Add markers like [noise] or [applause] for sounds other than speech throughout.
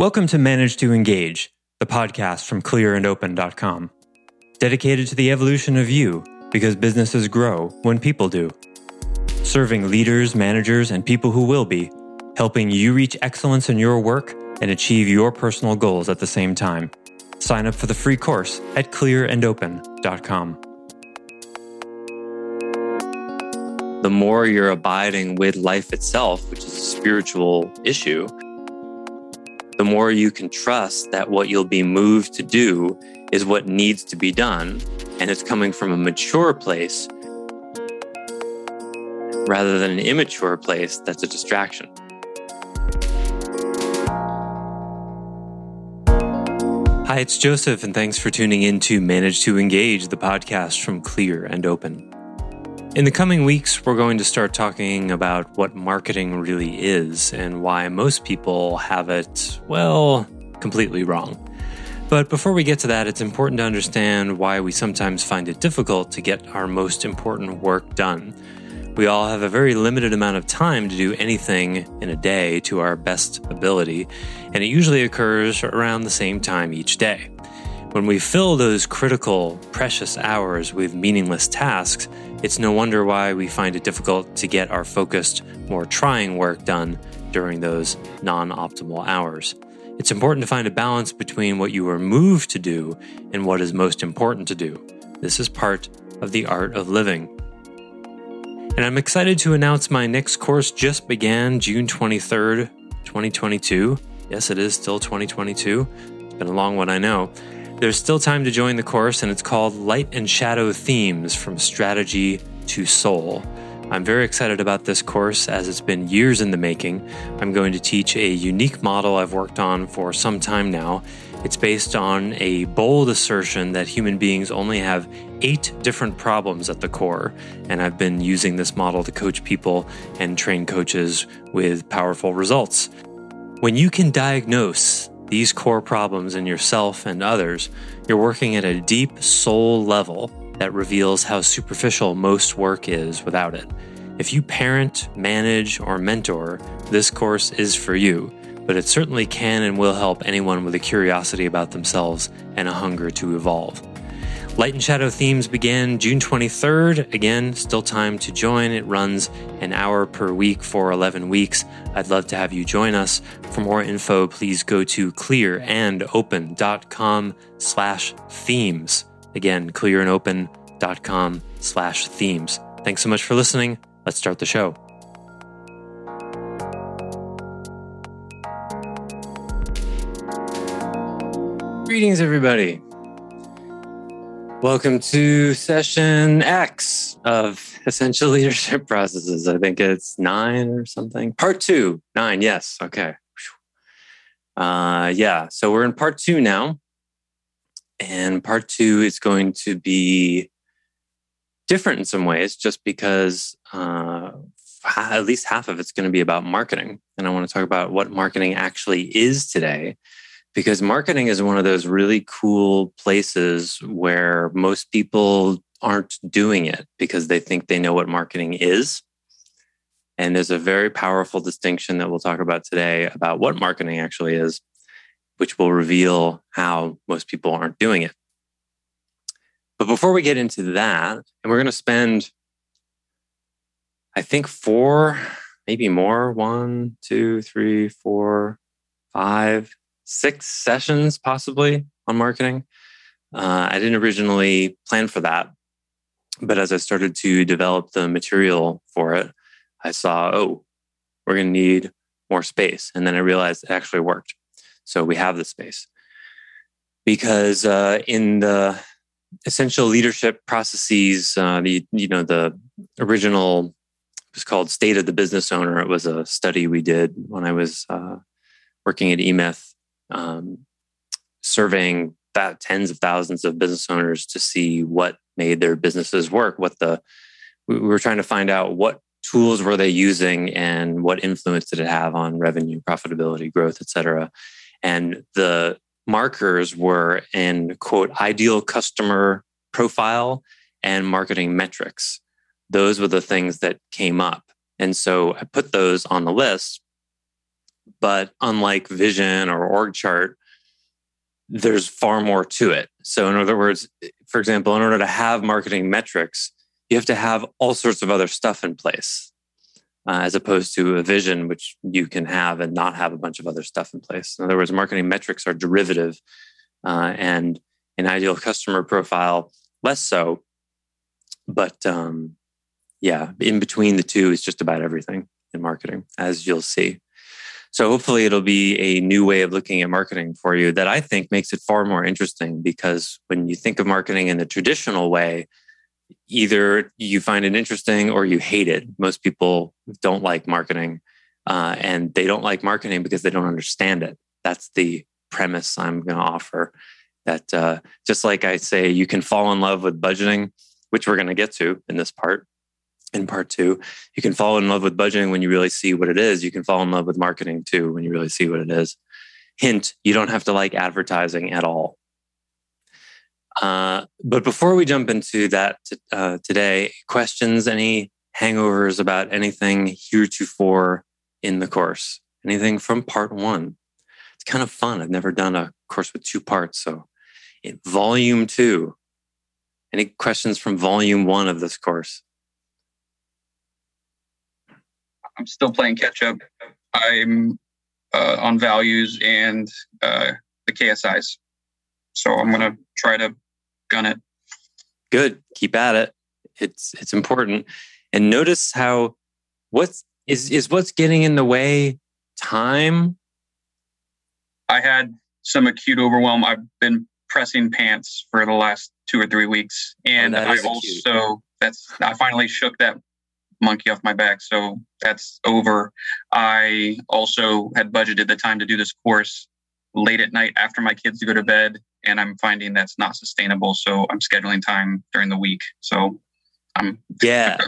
Welcome to Manage to Engage, the podcast from clearandopen.com, dedicated to the evolution of you because businesses grow when people do. Serving leaders, managers, and people who will be, helping you reach excellence in your work and achieve your personal goals at the same time. Sign up for the free course at clearandopen.com. The more you're abiding with life itself, which is a spiritual issue, the more you can trust that what you'll be moved to do is what needs to be done. And it's coming from a mature place rather than an immature place that's a distraction. Hi, it's Joseph, and thanks for tuning in to Manage to Engage, the podcast from Clear and Open. In the coming weeks, we're going to start talking about what marketing really is and why most people have it, well, completely wrong. But before we get to that, it's important to understand why we sometimes find it difficult to get our most important work done. We all have a very limited amount of time to do anything in a day to our best ability, and it usually occurs around the same time each day. When we fill those critical, precious hours with meaningless tasks, it's no wonder why we find it difficult to get our focused, more trying work done during those non optimal hours. It's important to find a balance between what you are moved to do and what is most important to do. This is part of the art of living. And I'm excited to announce my next course just began June 23rd, 2022. Yes, it is still 2022. It's been a long one, I know. There's still time to join the course, and it's called Light and Shadow Themes from Strategy to Soul. I'm very excited about this course as it's been years in the making. I'm going to teach a unique model I've worked on for some time now. It's based on a bold assertion that human beings only have eight different problems at the core, and I've been using this model to coach people and train coaches with powerful results. When you can diagnose these core problems in yourself and others, you're working at a deep soul level that reveals how superficial most work is without it. If you parent, manage, or mentor, this course is for you, but it certainly can and will help anyone with a curiosity about themselves and a hunger to evolve. Light and Shadow Themes began June 23rd. Again, still time to join. It runs an hour per week for 11 weeks. I'd love to have you join us. For more info, please go to clearandopen.com slash themes. Again, clearandopen.com slash themes. Thanks so much for listening. Let's start the show. Greetings, everybody. Welcome to session X of Essential [laughs] Leadership Processes. I think it's nine or something. Part two, nine. Yes. Okay. Uh, yeah. So we're in part two now. And part two is going to be different in some ways, just because uh, at least half of it's going to be about marketing. And I want to talk about what marketing actually is today because marketing is one of those really cool places where most people aren't doing it because they think they know what marketing is. And there's a very powerful distinction that we'll talk about today about what marketing actually is, which will reveal how most people aren't doing it. But before we get into that, and we're going to spend, I think, four, maybe more one, two, three, four, five, six sessions possibly on marketing. Uh, I didn't originally plan for that, but as I started to develop the material for it, I saw, oh, we're going to need more space. And then I realized it actually worked. So we have the space. Because uh, in the essential leadership processes, uh, the you know the original it was called State of the Business Owner. It was a study we did when I was uh, working at eMyth um, surveying that tens of thousands of business owners to see what made their businesses work. What the we were trying to find out what tools were they using and what influence did it have on revenue, profitability, growth, et cetera. And the markers were in quote ideal customer profile and marketing metrics. Those were the things that came up. And so I put those on the list But unlike vision or org chart, there's far more to it. So, in other words, for example, in order to have marketing metrics, you have to have all sorts of other stuff in place, uh, as opposed to a vision, which you can have and not have a bunch of other stuff in place. In other words, marketing metrics are derivative, uh, and an ideal customer profile less so. But um, yeah, in between the two is just about everything in marketing, as you'll see. So hopefully it'll be a new way of looking at marketing for you that I think makes it far more interesting because when you think of marketing in the traditional way, either you find it interesting or you hate it. Most people don't like marketing uh, and they don't like marketing because they don't understand it. That's the premise I'm going to offer. That uh, just like I say, you can fall in love with budgeting, which we're going to get to in this part in part two. You can fall in love with budgeting when you really see what it is. You can fall in love with marketing too when you really see what it is. Hint, you don't have to like advertising at all. Uh, but before we jump into that uh, today, questions, any hangovers about anything heretofore in the course? Anything from part one? It's kind of fun. I've never done a course with two parts. So, in volume two, any questions from volume one of this course? I'm still playing catch up. I'm uh, on values and uh, the KSIs. So I'm going to try to gun it. Good. Keep at it. It's it's important. And notice how what's is is what's getting in the way time? I had some acute overwhelm. I've been pressing pants for the last two or three weeks, and oh, I also that's I finally shook that monkey off my back. So that's over. I also had budgeted the time to do this course late at night after my kids go to bed, and I'm finding that's not sustainable. So I'm scheduling time during the week. So I'm [laughs] yeah.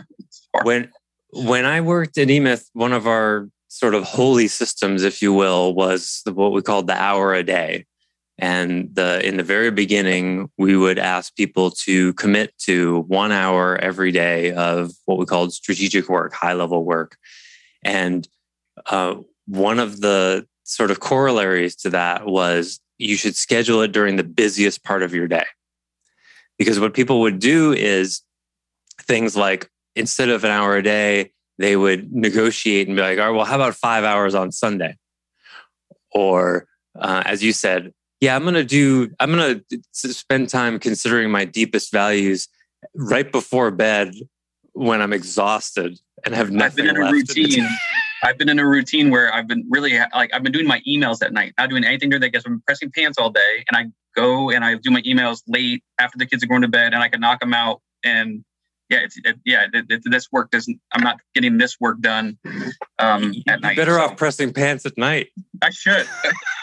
when when I worked at eMyth, one of our sort of holy systems, if you will, was what we called the hour a day. And the in the very beginning, we would ask people to commit to one hour every day of what we called strategic work, high level work. And uh, one of the sort of corollaries to that was you should schedule it during the busiest part of your day. Because what people would do is things like instead of an hour a day, they would negotiate and be like, all right, well, how about five hours on Sunday? Or uh, as you said, yeah, I'm going to do, I'm going to spend time considering my deepest values right before bed when I'm exhausted and have nothing I've been in a routine. [laughs] I've been in a routine where I've been really like I've been doing my emails at night, not doing anything during the day. I've been pressing pants all day, and I go and I do my emails late after the kids are going to bed, and I can knock them out and yeah, it's it, yeah. It, it, this work doesn't. I'm not getting this work done um, at night. Better so. off pressing pants at night. I should.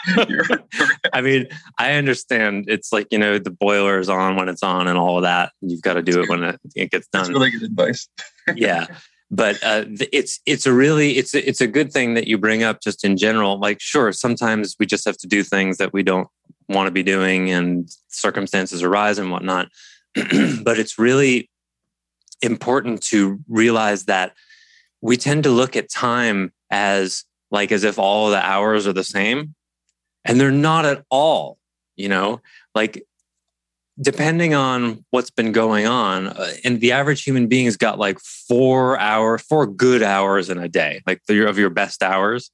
[laughs] I mean, I understand. It's like you know the boiler is on when it's on and all of that. You've got to do it when it, it gets done. That's really good advice. [laughs] yeah, but uh, it's it's a really it's a, it's a good thing that you bring up just in general. Like, sure, sometimes we just have to do things that we don't want to be doing, and circumstances arise and whatnot. [clears throat] but it's really important to realize that we tend to look at time as like as if all the hours are the same and they're not at all you know? Like depending on what's been going on uh, and the average human being has got like four hour four good hours in a day like of your best hours.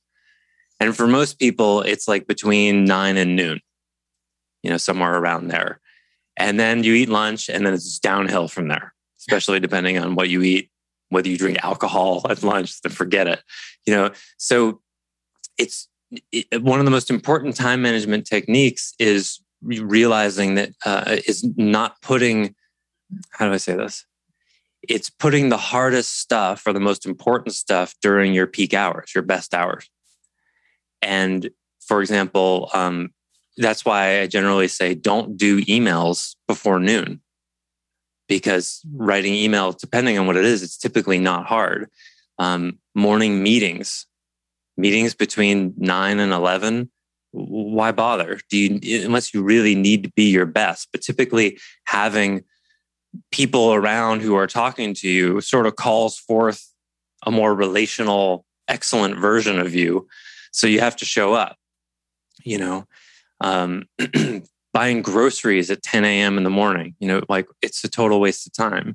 And for most people it's like between nine and noon you know somewhere around there. And then you eat lunch and then it's downhill from there especially depending on what you eat, whether you drink alcohol [laughs] at lunch, then forget it. You know, so it's it, one of the most important time management techniques is realizing that uh, is not putting how do I say this? It's putting the hardest stuff or the most important stuff during your peak hours, your best hours. And for example, um, that's why I generally say don't do emails before noon because writing email, depending on what it is, it's typically not hard. Um, morning meetings, meetings between nine and 11, why bother? Do you, unless you really need to be your best, but typically having people around who are talking to you sort of calls forth a more relational, excellent version of you. So you have to show up, you know, um, [clears throat] buying groceries at 10 a.m. in the morning, you know, like it's a total waste of time.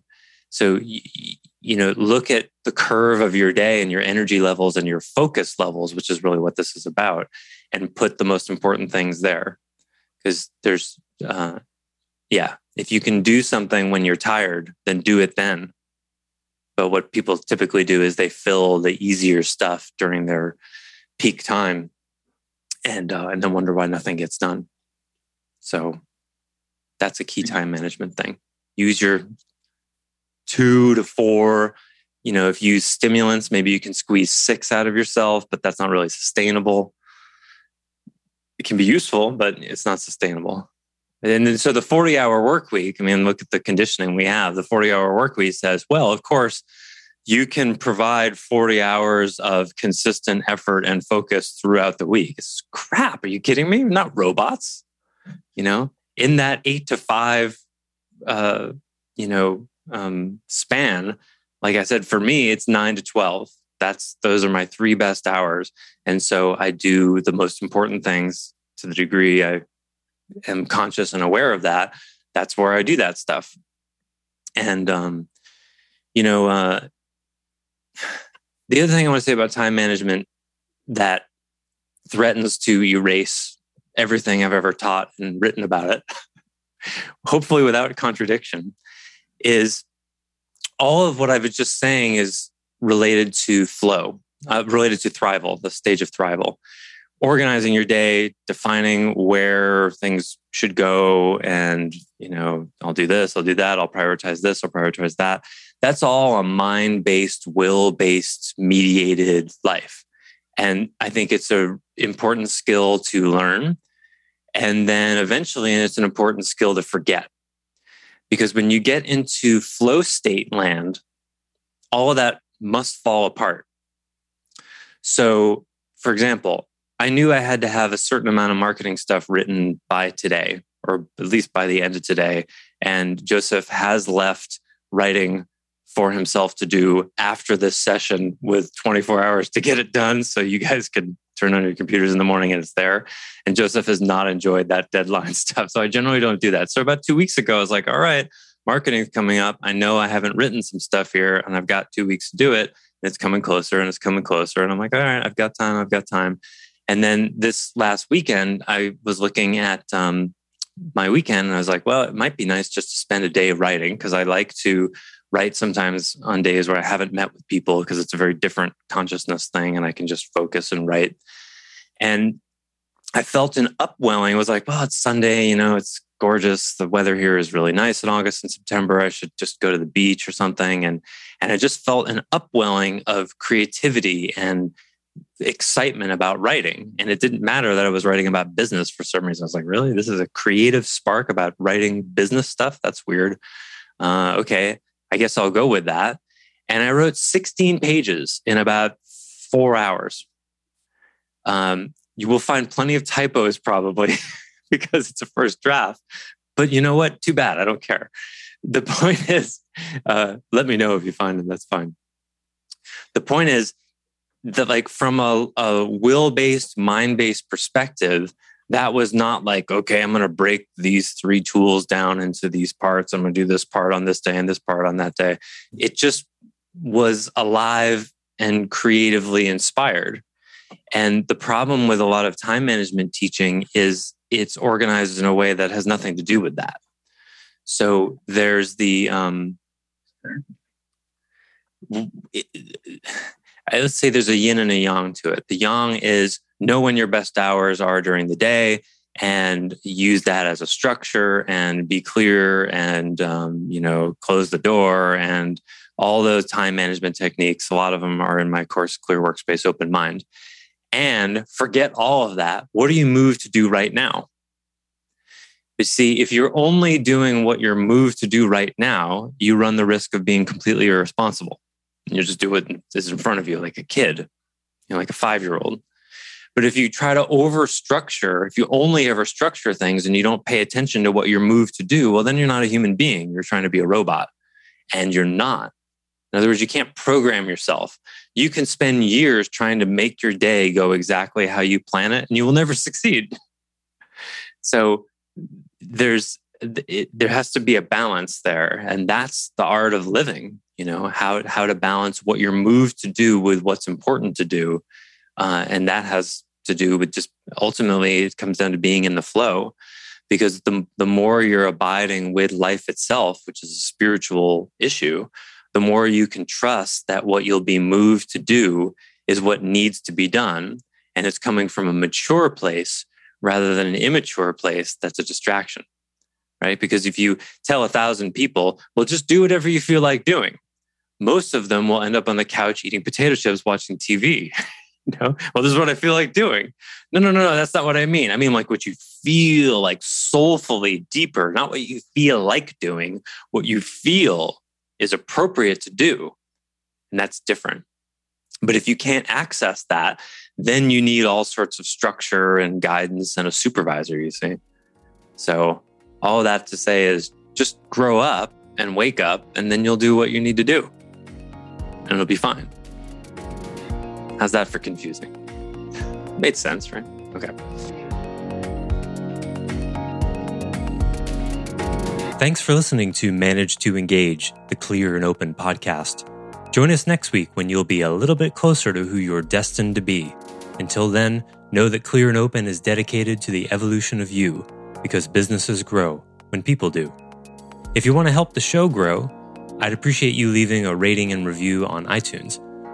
So, you know, look at the curve of your day and your energy levels and your focus levels, which is really what this is about, and put the most important things there. Because there's, uh, yeah, if you can do something when you're tired, then do it then. But what people typically do is they fill the easier stuff during their peak time, and uh, and then wonder why nothing gets done. So that's a key mm-hmm. time management thing. Use your two to four. You know, if you use stimulants, maybe you can squeeze six out of yourself, but that's not really sustainable. It can be useful, but it's not sustainable. And then, so the 40 hour work week, I mean, look at the conditioning we have. The 40 hour work week says, well, of course, you can provide 40 hours of consistent effort and focus throughout the week. It's crap. Are you kidding me? We're not robots. You know, in that eight to five, uh, you know, um, span, like I said, for me, it's nine to 12. That's those are my three best hours. And so I do the most important things to the degree I am conscious and aware of that. That's where I do that stuff. And, um, you know, uh, [sighs] the other thing I want to say about time management that threatens to erase everything I've ever taught and written about it, hopefully without contradiction, is all of what I was just saying is related to flow, uh, related to thrival, the stage of thrival. Organizing your day, defining where things should go, and you know, I'll do this, I'll do that, I'll prioritize this, I'll prioritize that. That's all a mind based, will based, mediated life. And I think it's an important skill to learn. And then eventually, it's an important skill to forget. Because when you get into flow state land, all of that must fall apart. So, for example, I knew I had to have a certain amount of marketing stuff written by today, or at least by the end of today. And Joseph has left writing for himself to do after this session with 24 hours to get it done. So you guys can turn on your computers in the morning and it's there. And Joseph has not enjoyed that deadline [laughs] stuff. So I generally don't do that. So about two weeks ago, I was like, all right, marketing's coming up. I know I haven't written some stuff here and I've got two weeks to do it. And it's coming closer and it's coming closer. And I'm like, all right, I've got time. I've got time. And then this last weekend, I was looking at um, my weekend and I was like, well, it might be nice just to spend a day writing because I like to write sometimes on days where I haven't met with people because it's a very different consciousness thing and I can just focus and write. And I felt an upwelling. It was like, well, it's Sunday, you know, it's gorgeous. The weather here is really nice in August and September. I should just go to the beach or something. And and I just felt an upwelling of creativity and excitement about writing. And it didn't matter that I was writing about business for some reason. I was like, really? This is a creative spark about writing business stuff? That's weird. Uh, okay. I guess I'll go with that. And I wrote 16 pages in about four hours. Um, you will find plenty of typos probably [laughs] because it's a first draft. But you know what? Too bad. I don't care. The [laughs] point is, uh, let me know if you find them. That's fine. The point is that, like, from a, a will based, mind based perspective, that was not like, okay, I'm going to break these three tools down into these parts. I'm going to do this part on this day and this part on that day. It just was alive and creatively inspired. And the problem with a lot of time management teaching is it's organized in a way that has nothing to do with that. So there's the, um, it, let's say there's a yin and a yang to it. The yang is know when your best hours are during the day and use that as a structure and be clear and um, you know close the door and all those time management techniques a lot of them are in my course clear workspace open mind. And forget all of that what are you moved to do right now? You see if you're only doing what you're moved to do right now you run the risk of being completely irresponsible. You just do what is in front of you like a kid you know like a five year old but if you try to over structure, if you only ever structure things and you don't pay attention to what you're moved to do, well, then you're not a human being. You're trying to be a robot and you're not. In other words, you can't program yourself. You can spend years trying to make your day go exactly how you plan it, and you will never [laughs] succeed. So there's it, there has to be a balance there, and that's the art of living. You know how how to balance what you're moved to do with what's important to do, uh, and that has to do with just ultimately it comes down to being in the flow because the, the more you're abiding with life itself, which is a spiritual issue, the more you can trust that what you'll be moved to do is what needs to be done. And it's coming from a mature place rather than an immature place that's a distraction, right? Because if you tell a thousand people, well, just do whatever you feel like doing, most of them will end up on the couch eating potato chips, watching TV. [laughs] [laughs] you know, well, this is what I feel like doing. No, no, no, no, that's not what I mean. I mean, like what you feel like soulfully deeper, not what you feel like doing, what you feel is appropriate to do. And that's different. But if you can't access that, then you need all sorts of structure and guidance and a supervisor, you see. So, all that to say is just grow up and wake up, and then you'll do what you need to do, and it'll be fine. How's that for confusing? Made sense, right? Okay. Thanks for listening to Manage to Engage, the Clear and Open podcast. Join us next week when you'll be a little bit closer to who you're destined to be. Until then, know that Clear and Open is dedicated to the evolution of you because businesses grow when people do. If you want to help the show grow, I'd appreciate you leaving a rating and review on iTunes.